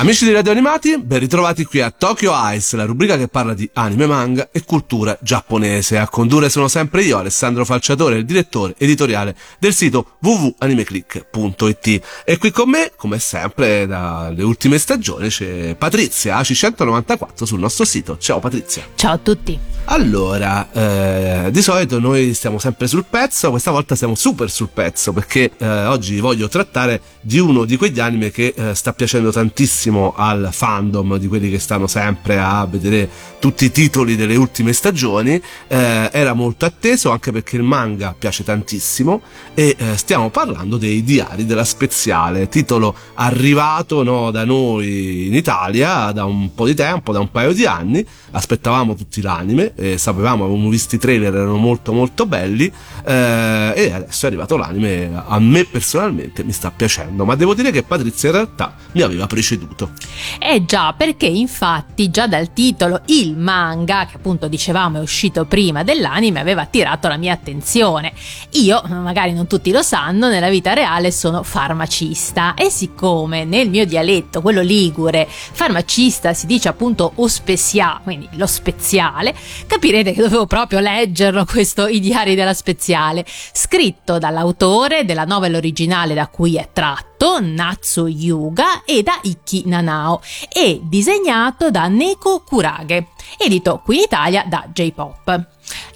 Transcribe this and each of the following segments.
Amici di Radio Animati, ben ritrovati qui a Tokyo Ice, la rubrica che parla di anime, manga e cultura giapponese. A condurre sono sempre io, Alessandro Falciatore, il direttore editoriale del sito www.animeclick.it. E qui con me, come sempre, dalle ultime stagioni, c'è Patrizia, AC194 sul nostro sito. Ciao Patrizia. Ciao a tutti. Allora, eh, di solito noi stiamo sempre sul pezzo, questa volta siamo super sul pezzo perché eh, oggi voglio trattare di uno di quegli anime che eh, sta piacendo tantissimo al fandom, di quelli che stanno sempre a vedere tutti i titoli delle ultime stagioni. Eh, era molto atteso anche perché il manga piace tantissimo e eh, stiamo parlando dei Diari della Speziale, titolo arrivato no, da noi in Italia da un po' di tempo, da un paio di anni. Aspettavamo tutti l'anime eh, sapevamo, avevamo visto i trailer, erano molto molto belli eh, e adesso è arrivato l'anime, a me personalmente mi sta piacendo, ma devo dire che Patrizia in realtà mi aveva preceduto. Eh già, perché infatti già dal titolo il manga, che appunto dicevamo è uscito prima dell'anime, aveva attirato la mia attenzione. Io, magari non tutti lo sanno, nella vita reale sono farmacista e siccome nel mio dialetto, quello ligure, farmacista si dice appunto ospecia, quindi lo speziale, capirete che dovevo proprio leggerlo questo I diari della Speziale, scritto dall'autore della novella originale da cui è tratto, Natsu Yuga, e da Ikki Nanao, e disegnato da Neko Kurage, edito qui in Italia da J-Pop.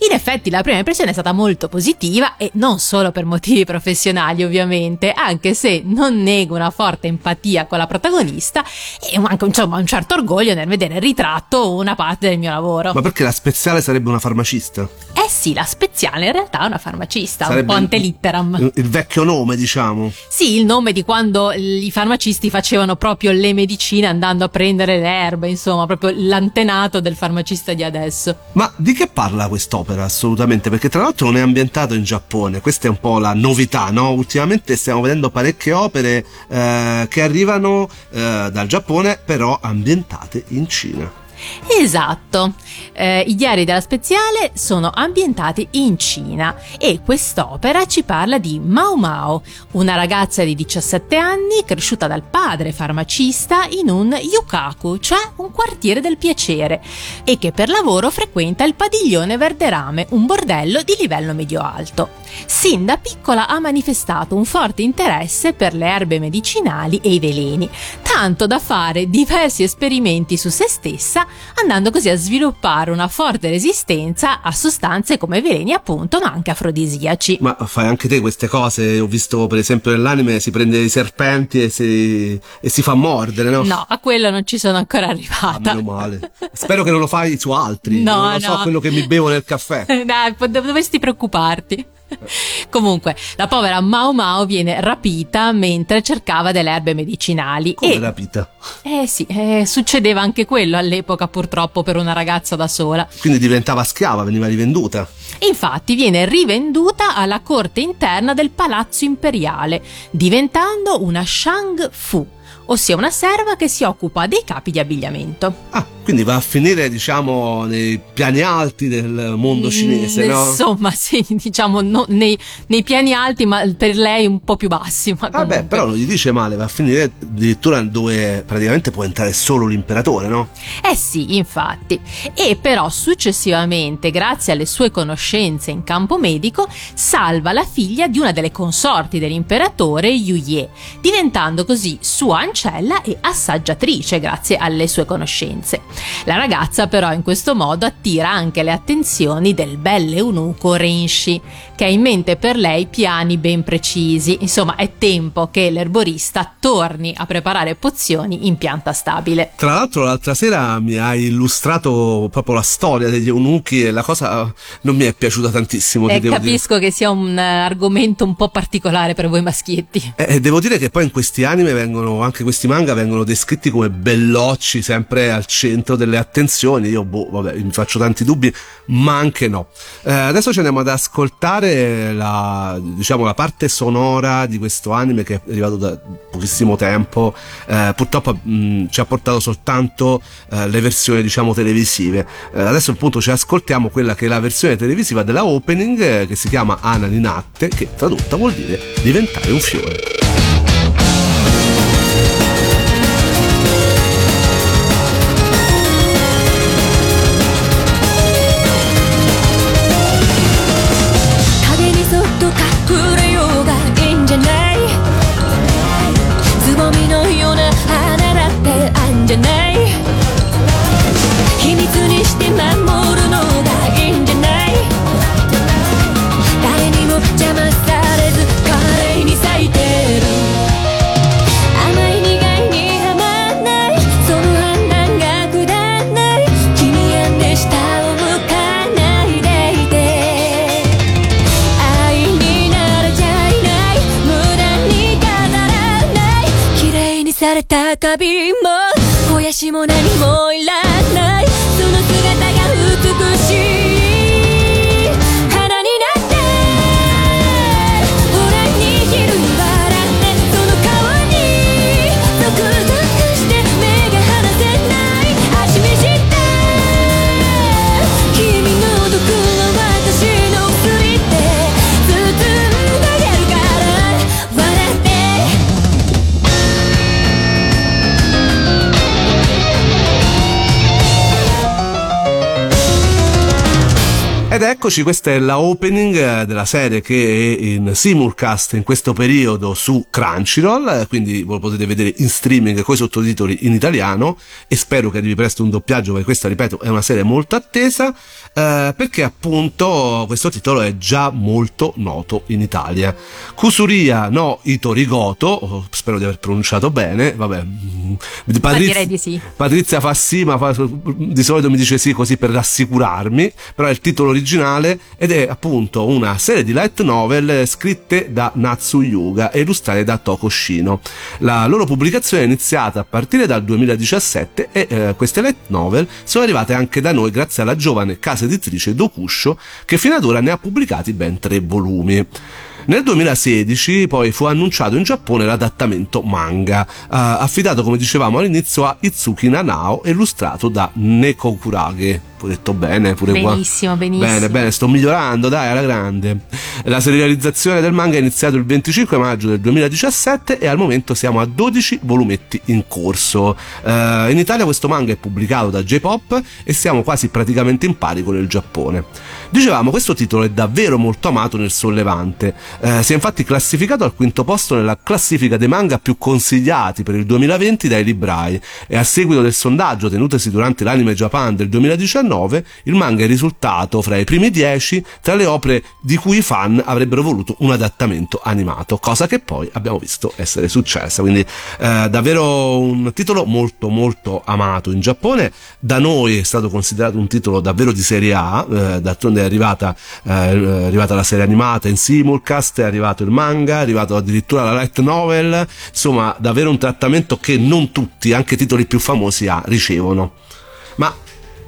In effetti la prima impressione è stata molto positiva e non solo per motivi professionali ovviamente, anche se non nego una forte empatia con la protagonista e anche insomma un certo orgoglio nel vedere ritratto una parte del mio lavoro. Ma perché la speziale sarebbe una farmacista? Eh sì, la speziale in realtà è una farmacista, sarebbe un po' antelitteram. Il, il vecchio nome diciamo. Sì, il nome di quando i farmacisti facevano proprio le medicine andando a prendere le erbe, insomma proprio l'antenato del farmacista di adesso. Ma di che parla quest'opera? assolutamente perché tra l'altro non è ambientato in Giappone questa è un po' la novità no? ultimamente stiamo vedendo parecchie opere eh, che arrivano eh, dal Giappone però ambientate in Cina Esatto, eh, i diari della Speziale sono ambientati in Cina e quest'opera ci parla di Mao Mao, una ragazza di 17 anni cresciuta dal padre farmacista in un yukaku, cioè un quartiere del piacere, e che per lavoro frequenta il padiglione Verderame, un bordello di livello medio-alto. Sin da piccola ha manifestato un forte interesse per le erbe medicinali e i veleni, tanto da fare diversi esperimenti su se stessa andando così a sviluppare una forte resistenza a sostanze come veleni appunto ma anche afrodisiaci. Ma fai anche te queste cose? Ho visto per esempio nell'anime si prende i serpenti e si, e si fa mordere, no? No, a quello non ci sono ancora arrivata. Ah, meno male. Spero che non lo fai su altri. No, non lo no. so quello che mi bevo nel caffè. Dai, dovresti preoccuparti. Comunque, la povera Mao Mao viene rapita mentre cercava delle erbe medicinali. Come e... rapita? Eh sì, eh, succedeva anche quello all'epoca purtroppo per una ragazza da sola. Quindi diventava schiava, veniva rivenduta. Infatti viene rivenduta alla corte interna del palazzo imperiale, diventando una Shang Fu ossia una serva che si occupa dei capi di abbigliamento. Ah, quindi va a finire, diciamo, nei piani alti del mondo cinese, mm, no? Insomma, sì, diciamo, no, nei, nei, piani alti, ma per lei un po' più bassi. Ma Vabbè, però non gli dice male, va a finire addirittura dove praticamente può entrare solo l'imperatore, no? Eh sì, infatti. E però successivamente, grazie alle sue conoscenze in campo medico, salva la figlia di una delle consorti dell'imperatore, Yu Ye, diventando così sua ancella e assaggiatrice grazie alle sue conoscenze. La ragazza però in questo modo attira anche le attenzioni del bel eunuco Renshi, che ha in mente per lei piani ben precisi. Insomma, è tempo che l'erborista torni a preparare pozioni in pianta stabile. Tra l'altro l'altra sera mi hai illustrato proprio la storia degli eunuchi e la cosa non mi è piaciuta tantissimo. Eh, capisco dire. che sia un argomento un po' particolare per voi maschietti. Eh, devo dire che poi in questi anime vengono, anche questi manga vengono descritti come bellocci, sempre al centro delle attenzioni. Io, boh, vabbè, mi faccio tanti dubbi, ma anche no. Eh, adesso ci andiamo ad ascoltare la, diciamo, la parte sonora di questo anime che è arrivato da pochissimo tempo. Eh, purtroppo mh, ci ha portato soltanto eh, le versioni, diciamo, televisive. Eh, adesso appunto ci ascoltiamo quella che è la versione televisiva della opening eh, che si chiama Ana Ninatte, che tradotta vuol dire diventare un fiore. ない。秘密にして守るのがいいんじゃない。誰にも邪魔されず華麗に咲いてる。甘い苦いにはまんない。その判断がくだんない。君や目下を向かないでいて。愛になれちゃいない。無駄に飾らない。綺麗にされた旅もも何もいら eccoci, questa è la opening eh, della serie che è in simulcast in questo periodo su Crunchyroll, eh, quindi voi lo potete vedere in streaming con i sottotitoli in italiano e spero che arrivi presto un doppiaggio perché questa, ripeto, è una serie molto attesa eh, perché appunto questo titolo è già molto noto in Italia. Kusuria no Itorigoto, oh, spero di aver pronunciato bene, vabbè, mm, Patrizia, di sì. Patrizia fa sì, ma fa, di solito mi dice sì così per rassicurarmi, però è il titolo originale originale ed è appunto una serie di light novel scritte da Natsu Yuga e illustrate da Toko Shino. La loro pubblicazione è iniziata a partire dal 2017 e eh, queste light novel sono arrivate anche da noi grazie alla giovane casa editrice Dokusho che fino ad ora ne ha pubblicati ben tre volumi. Nel 2016 poi fu annunciato in Giappone l'adattamento manga, eh, affidato come dicevamo all'inizio a Itsuki Nanao, illustrato da Neko Kurage ho detto bene pure benissimo, qua. Benissimo, Bene, bene, sto migliorando, dai, alla grande. La serializzazione del manga è iniziata il 25 maggio del 2017 e al momento siamo a 12 volumetti in corso. Uh, in Italia questo manga è pubblicato da J-Pop e siamo quasi praticamente in pari con il Giappone. Dicevamo, questo titolo è davvero molto amato nel sollevante. Uh, si è infatti classificato al quinto posto nella classifica dei manga più consigliati per il 2020 dai librai e a seguito del sondaggio tenutesi durante l'Anime Japan del 2019 2019 il manga è risultato fra i primi dieci tra le opere di cui i fan avrebbero voluto un adattamento animato, cosa che poi abbiamo visto essere successa. Quindi eh, davvero un titolo molto molto amato in Giappone, da noi è stato considerato un titolo davvero di serie A, eh, d'altronde è arrivata, eh, è arrivata la serie animata in simulcast, è arrivato il manga, è arrivato addirittura la light novel, insomma davvero un trattamento che non tutti, anche titoli più famosi, ha, ricevono. Ma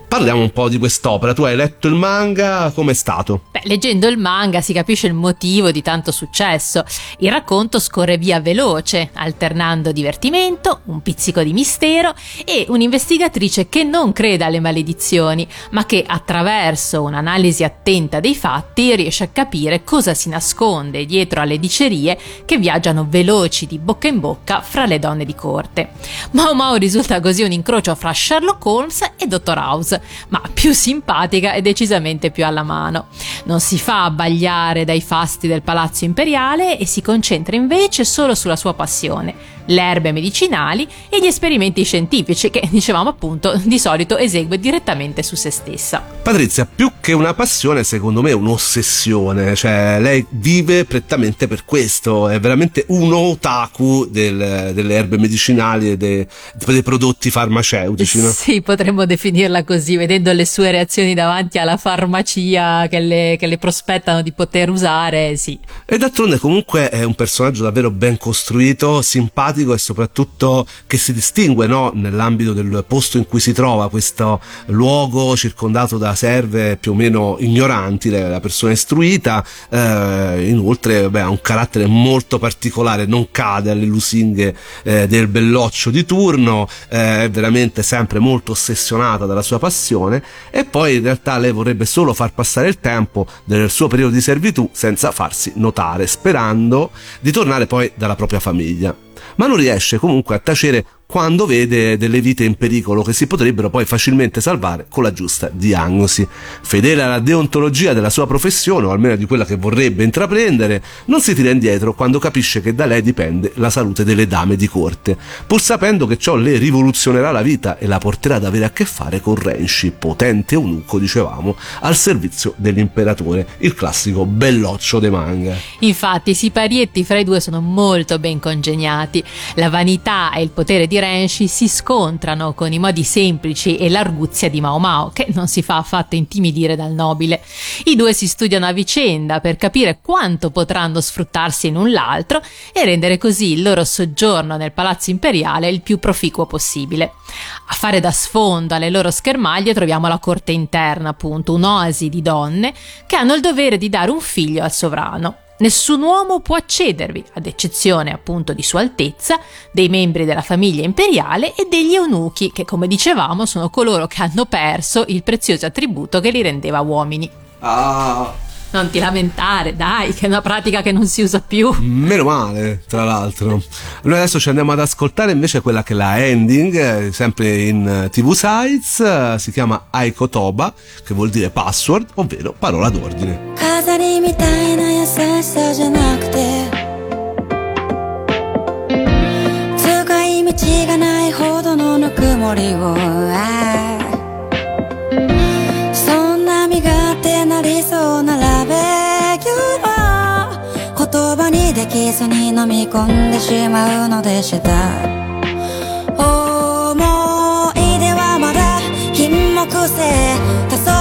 Parliamo un po' di quest'opera. Tu hai letto il manga, com'è stato? Beh, leggendo il manga si capisce il motivo di tanto successo. Il racconto scorre via veloce, alternando divertimento, un pizzico di mistero e un'investigatrice che non crede alle maledizioni, ma che attraverso un'analisi attenta dei fatti riesce a capire cosa si nasconde dietro alle dicerie che viaggiano veloci di bocca in bocca fra le donne di corte. Mao Mao risulta così un incrocio fra Sherlock Holmes e Dr. House ma più simpatica e decisamente più alla mano. Non si fa abbagliare dai fasti del palazzo imperiale e si concentra invece solo sulla sua passione, le erbe medicinali e gli esperimenti scientifici che, dicevamo appunto, di solito esegue direttamente su se stessa. Patrizia, più che una passione, secondo me è un'ossessione, cioè lei vive prettamente per questo, è veramente un otaku del, delle erbe medicinali e dei, dei prodotti farmaceutici. No? Sì, potremmo definirla così, vedendo le sue reazioni davanti alla farmacia che le, che le prospettano di poter usare, sì. E d'altronde comunque è un personaggio davvero ben costruito, simpatico e soprattutto che si distingue no, nell'ambito del posto in cui si trova questo luogo circondato da serve più o meno ignoranti, la persona istruita, eh, inoltre beh, ha un carattere molto particolare, non cade alle lusinghe eh, del belloccio di turno, eh, è veramente sempre molto ossessionata dalla sua passione e poi in realtà lei vorrebbe solo far passare il tempo del suo periodo di servitù senza farsi notare, sperando di tornare poi dalla propria famiglia. Ma non riesce comunque a tacere quando vede delle vite in pericolo che si potrebbero poi facilmente salvare con la giusta diagnosi. Fedele alla deontologia della sua professione, o almeno di quella che vorrebbe intraprendere, non si tira indietro quando capisce che da lei dipende la salute delle dame di corte, pur sapendo che ciò le rivoluzionerà la vita e la porterà ad avere a che fare con Renshi, potente eunuco, dicevamo, al servizio dell'imperatore, il classico belloccio de manga. Infatti, i siparietti fra i due sono molto ben congegnati. La vanità e il potere di di Renshi si scontrano con i modi semplici e l'arguzia di Mao Mao, che non si fa affatto intimidire dal nobile. I due si studiano a vicenda per capire quanto potranno sfruttarsi l'un l'altro e rendere così il loro soggiorno nel palazzo imperiale il più proficuo possibile. A fare da sfondo alle loro schermaglie troviamo la corte interna, appunto, un'oasi di donne che hanno il dovere di dare un figlio al sovrano. Nessun uomo può accedervi, ad eccezione appunto di Sua Altezza, dei membri della famiglia imperiale e degli eunuchi, che come dicevamo sono coloro che hanno perso il prezioso attributo che li rendeva uomini. Ah, non ti lamentare, dai, che è una pratica che non si usa più. Meno male, tra l'altro. Noi adesso ci andiamo ad ascoltare invece quella che è la ending, eh, sempre in eh, TV Sites, eh, si chiama Aikotoba, che vuol dire password, ovvero parola d'ordine. 道がないほどのぬくもりを できずに飲み込んでしまうのでした。思い出はまだ金木犀。黄昏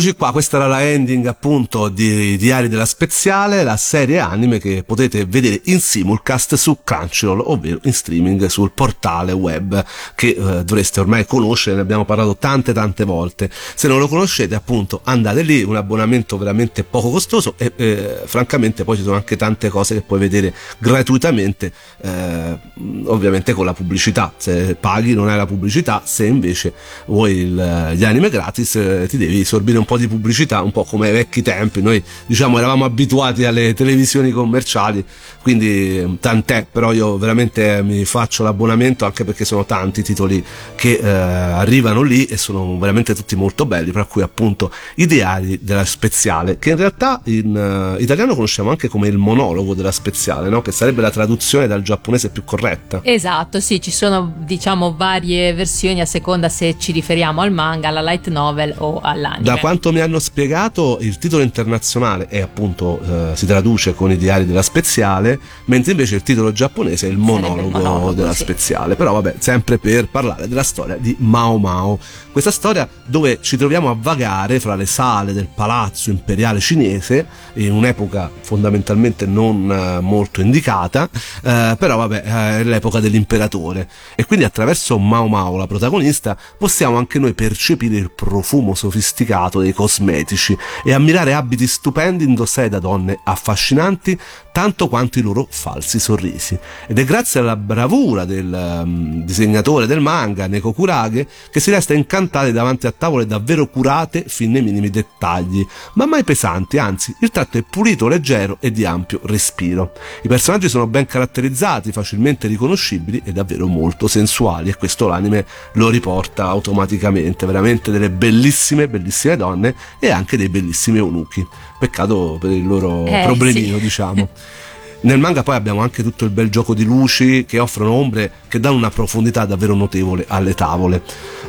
eccoci qua, questa era la ending appunto di Diari della Speziale, la serie anime che potete vedere in simulcast su Crunchyroll, ovvero in streaming sul portale web che eh, dovreste ormai conoscere, ne abbiamo parlato tante tante volte. Se non lo conoscete appunto andate lì, un abbonamento veramente poco costoso e eh, francamente poi ci sono anche tante cose che puoi vedere gratuitamente, eh, ovviamente con la pubblicità, se paghi non hai la pubblicità, se invece vuoi il, gli anime gratis eh, ti devi assorbire un po' di pubblicità, un po' come ai vecchi tempi. Noi diciamo eravamo abituati alle televisioni commerciali, quindi tant'è, però io veramente mi faccio l'abbonamento anche perché sono tanti i titoli che eh, arrivano lì e sono veramente tutti molto belli, tra cui appunto i diari della speziale, che in realtà in uh, italiano conosciamo anche come il monologo della speziale, no? che sarebbe la traduzione dal giapponese più corretta. Esatto, sì, ci sono diciamo varie versioni a seconda se ci riferiamo al manga, alla light novel o all'anime. Da quanto mi hanno spiegato, il titolo internazionale è appunto uh, si traduce con i diari della speziale, mentre invece il titolo giapponese è il monologo, il monologo della sì. speziale. Però vabbè, sempre per parlare della storia di Mao Mao. Questa storia dove ci troviamo a vagare fra le sale del palazzo imperiale cinese in un'epoca fondamentalmente non uh, molto indicata, uh, però vabbè, è l'epoca dell'imperatore. E quindi attraverso Mao Mao, la protagonista, possiamo anche noi percepire il profumo sofisticato dei cosmetici e ammirare abiti stupendi indossati da donne affascinanti tanto quanto i loro falsi sorrisi. Ed è grazie alla bravura del um, disegnatore del manga, Neko Kurage, che si resta incantati davanti a tavole davvero curate fin nei minimi dettagli, ma mai pesanti, anzi il tratto è pulito, leggero e di ampio respiro. I personaggi sono ben caratterizzati, facilmente riconoscibili e davvero molto sensuali e questo l'anime lo riporta automaticamente, veramente delle bellissime, bellissime donne e anche dei bellissimi eunuchi. Peccato per il loro eh, problemino, sì. diciamo. Nel manga poi abbiamo anche tutto il bel gioco di luci che offrono ombre che danno una profondità davvero notevole alle tavole.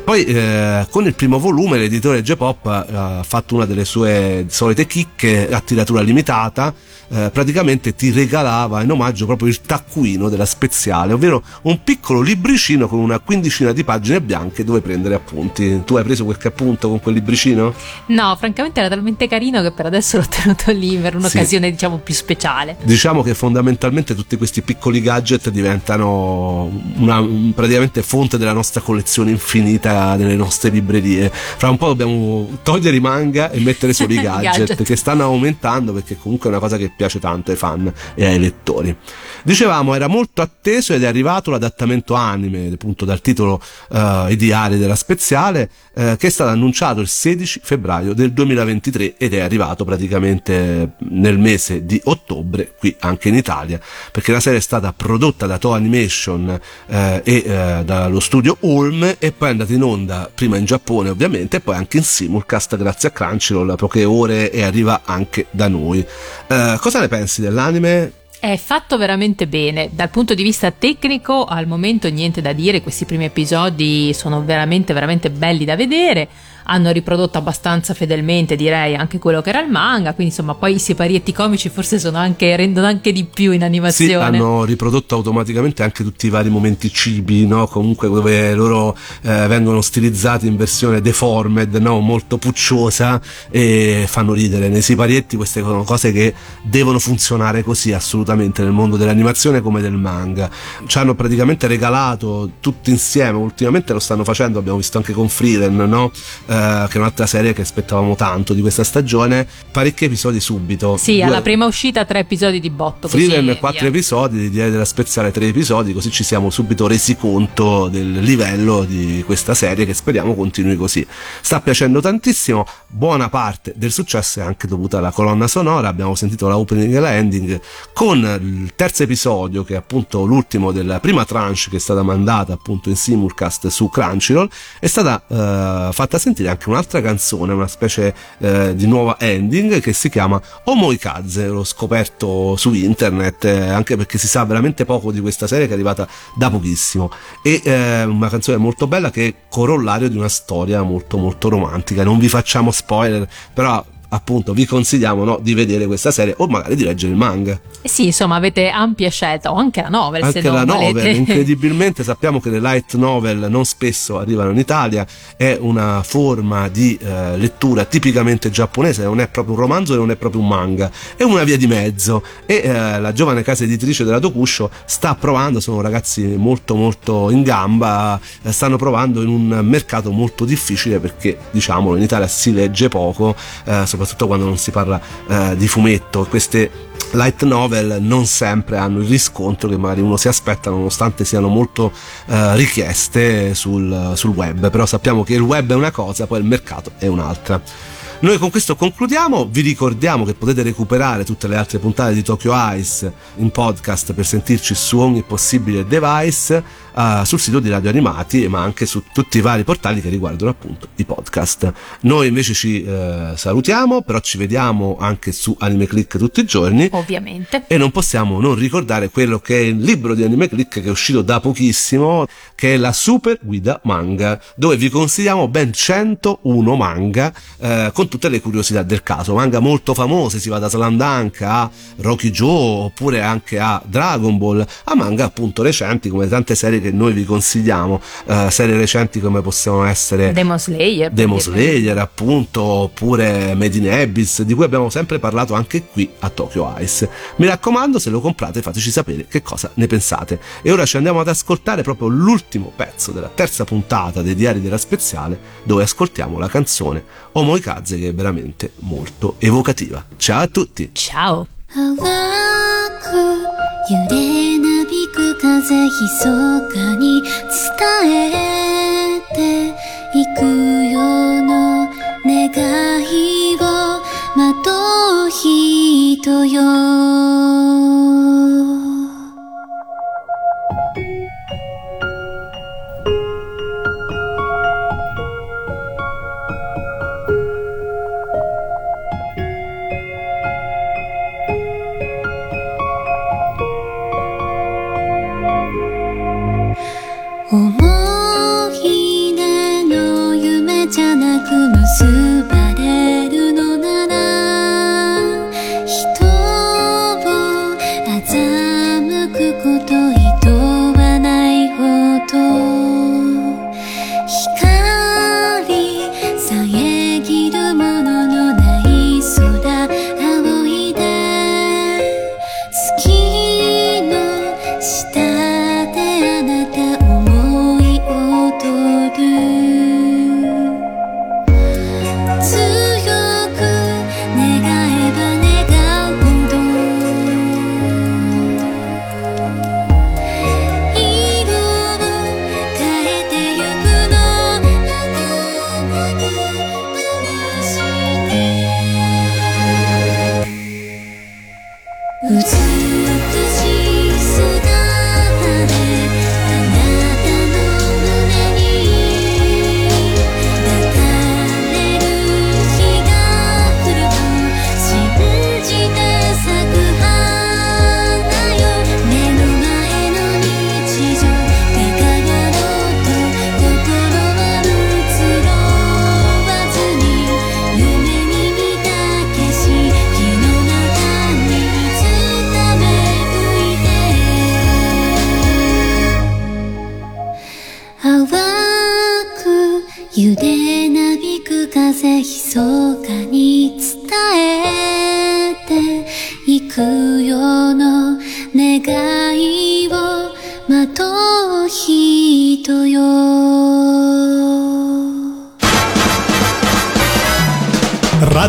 Poi eh, con il primo volume l'editore J-Pop ha fatto una delle sue solite chicche a tiratura limitata, eh, praticamente ti regalava in omaggio proprio il taccuino della speziale, ovvero un piccolo libricino con una quindicina di pagine bianche dove prendere appunti. Tu hai preso qualche appunto con quel libricino? No, francamente era talmente carino che per adesso l'ho tenuto lì per un'occasione sì. diciamo più speciale. Diciamo che fondamentalmente tutti questi piccoli gadget diventano una praticamente fonte della nostra collezione infinita nelle nostre librerie. Fra un po' dobbiamo togliere i manga e mettere solo i gadget, gadget, che stanno aumentando perché comunque è una cosa che piace tanto ai fan e ai lettori. Dicevamo, era molto atteso ed è arrivato l'adattamento anime, appunto dal titolo uh, Ideale della Speziale, uh, che è stato annunciato il 16 febbraio del 2023 ed è arrivato praticamente nel mese di ottobre qui anche in Italia, perché la serie è stata prodotta da Toho Animation uh, e dallo studio Ulm e poi è andata in onda prima in Giappone ovviamente e poi anche in simulcast grazie a Crunchyroll poche ore e arriva anche da noi. cosa ne pensi dell'anime? È fatto veramente bene, dal punto di vista tecnico al momento niente da dire, questi primi episodi sono veramente veramente belli da vedere hanno riprodotto abbastanza fedelmente direi anche quello che era il manga quindi insomma poi i separietti comici forse anche, rendono anche di più in animazione sì, hanno riprodotto automaticamente anche tutti i vari momenti cibi no? comunque dove loro eh, vengono stilizzati in versione deformed no? molto pucciosa e fanno ridere nei siparietti queste sono cose che devono funzionare così assolutamente nel mondo dell'animazione come del manga ci hanno praticamente regalato tutti insieme ultimamente lo stanno facendo abbiamo visto anche con Freeden no? eh, che è un'altra serie che aspettavamo tanto di questa stagione, parecchi episodi subito. Sì, Due... alla prima uscita tre episodi di botto. Freedom quattro episodi, di Diario della Speziale tre episodi, così ci siamo subito resi conto del livello di questa serie che speriamo continui così. Sta piacendo tantissimo, buona parte del successo è anche dovuta alla colonna sonora, abbiamo sentito la opening e la ending con il terzo episodio che è appunto l'ultimo della prima tranche che è stata mandata appunto in simulcast su Crunchyroll, è stata eh, fatta sentire sentire anche un'altra canzone, una specie eh, di nuova ending che si chiama Omoikaze, l'ho scoperto su internet, eh, anche perché si sa veramente poco di questa serie che è arrivata da pochissimo. E eh, una canzone molto bella che è corollario di una storia molto molto romantica. Non vi facciamo spoiler, però appunto vi consigliamo no, di vedere questa serie o magari di leggere il manga. Eh sì, insomma, avete ampia scelta, o anche la novel. Anche la novel, volete. incredibilmente sappiamo che le light novel non spesso arrivano in Italia, è una forma di eh, lettura tipicamente giapponese, non è proprio un romanzo e non è proprio un manga, è una via di mezzo e eh, la giovane casa editrice della Tokusho sta provando, sono ragazzi molto molto in gamba, eh, stanno provando in un mercato molto difficile perché diciamolo in Italia si legge poco, eh, soprattutto quando non si parla eh, di fumetto. Queste light novel non sempre hanno il riscontro che magari uno si aspetta nonostante siano molto eh, richieste sul, sul web. Però sappiamo che il web è una cosa poi il mercato è un'altra. Noi con questo concludiamo, vi ricordiamo che potete recuperare tutte le altre puntate di Tokyo Ice in podcast per sentirci su ogni possibile device uh, sul sito di Radio Animati ma anche su tutti i vari portali che riguardano appunto i podcast. Noi invece ci uh, salutiamo, però ci vediamo anche su Anime Click tutti i giorni. Ovviamente. E non possiamo non ricordare quello che è il libro di Anime Click che è uscito da pochissimo, che è la Super Guida Manga, dove vi consigliamo ben 101 manga eh, con tutte le curiosità del caso. Manga molto famose, si va da Slam Dunk a Rocky Joe oppure anche a Dragon Ball, a manga appunto recenti come tante serie che noi vi consigliamo, eh, serie recenti come possono essere Demon Slayer. Demon Slayer appunto, oppure Made in Abyss, di cui abbiamo sempre parlato anche qui a Tokyo Ice. Mi raccomando, se lo comprate fateci sapere che cosa ne pensate. E ora ci andiamo ad ascoltare proprio l'ultimo pezzo della terza puntata dei Diari della Speziale, dove ascoltiamo la canzone Omoikaze che è veramente molto evocativa. Ciao a tutti! Ciao! 揺れな 響く風密かに伝えていくよの願いをまとう人よ。如此。